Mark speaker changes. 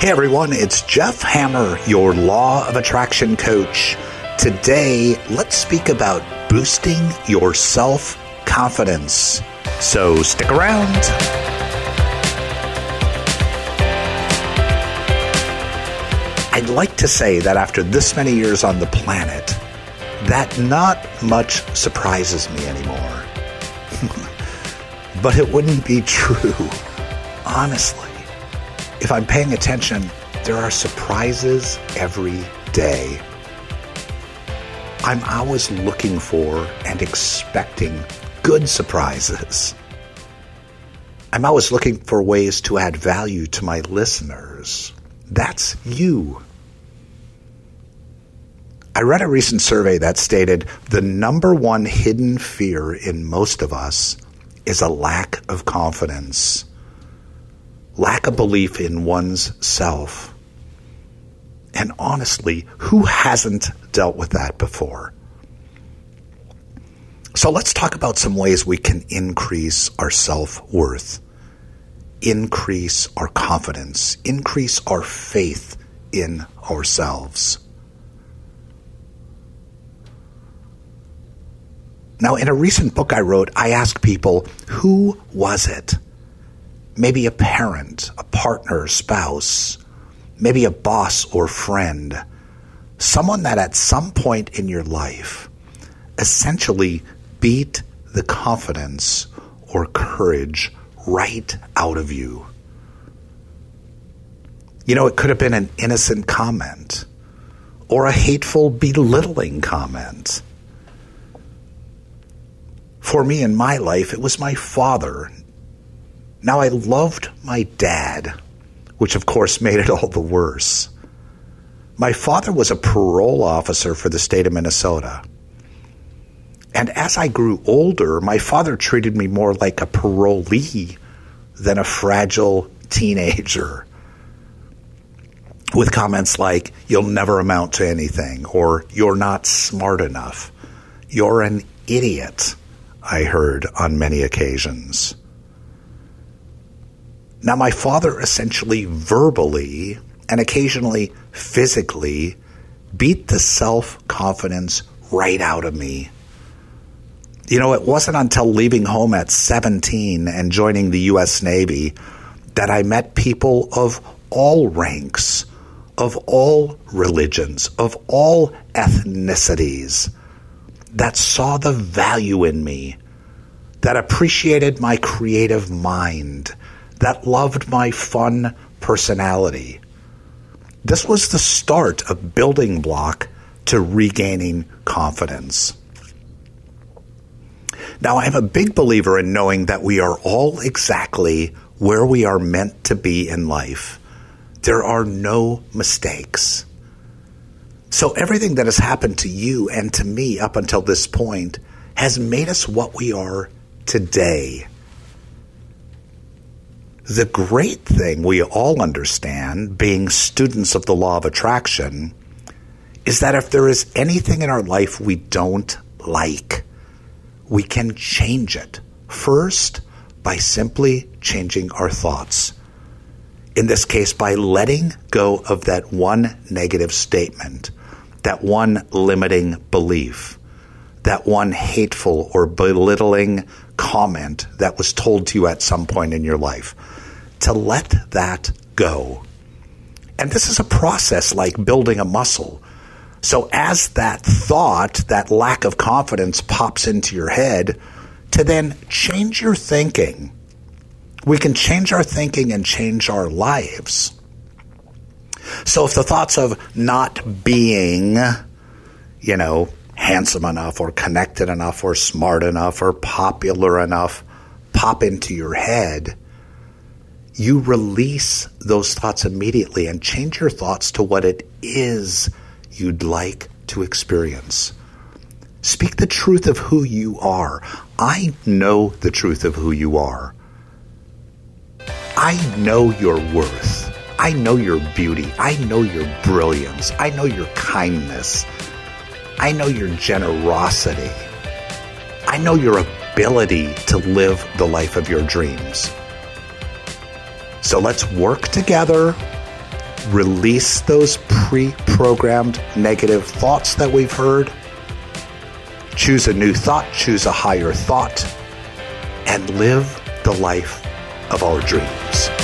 Speaker 1: Hey everyone, it's Jeff Hammer, your Law of Attraction coach. Today, let's speak about boosting your self confidence. So stick around. I'd like to say that after this many years on the planet, that not much surprises me anymore. but it wouldn't be true, honestly. If I'm paying attention, there are surprises every day. I'm always looking for and expecting good surprises. I'm always looking for ways to add value to my listeners. That's you. I read a recent survey that stated the number one hidden fear in most of us is a lack of confidence, lack of belief in one's self. And honestly, who hasn't dealt with that before? So let's talk about some ways we can increase our self worth, increase our confidence, increase our faith in ourselves. Now, in a recent book I wrote, I asked people, who was it? Maybe a parent, a partner, spouse, maybe a boss or friend, someone that at some point in your life essentially beat the confidence or courage right out of you. You know, it could have been an innocent comment or a hateful, belittling comment for me in my life, it was my father. Now, I loved my dad, which of course made it all the worse. My father was a parole officer for the state of Minnesota. And as I grew older, my father treated me more like a parolee than a fragile teenager. With comments like, you'll never amount to anything, or you're not smart enough, you're an idiot. I heard on many occasions. Now, my father essentially verbally and occasionally physically beat the self confidence right out of me. You know, it wasn't until leaving home at 17 and joining the U.S. Navy that I met people of all ranks, of all religions, of all ethnicities that saw the value in me, that appreciated my creative mind, that loved my fun personality. This was the start of building block to regaining confidence. Now, I'm a big believer in knowing that we are all exactly where we are meant to be in life. There are no mistakes. So everything that has happened to you and to me up until this point has made us what we are today. The great thing we all understand, being students of the law of attraction, is that if there is anything in our life we don't like, we can change it. First, by simply changing our thoughts. In this case, by letting go of that one negative statement that one limiting belief, that one hateful or belittling comment that was told to you at some point in your life, to let that go. And this is a process like building a muscle. So, as that thought, that lack of confidence pops into your head, to then change your thinking. We can change our thinking and change our lives. So if the thoughts of not being, you know, handsome enough or connected enough or smart enough or popular enough pop into your head, you release those thoughts immediately and change your thoughts to what it is you'd like to experience. Speak the truth of who you are. I know the truth of who you are. I know your worth. I know your beauty. I know your brilliance. I know your kindness. I know your generosity. I know your ability to live the life of your dreams. So let's work together release those pre programmed negative thoughts that we've heard, choose a new thought, choose a higher thought, and live the life of our dreams.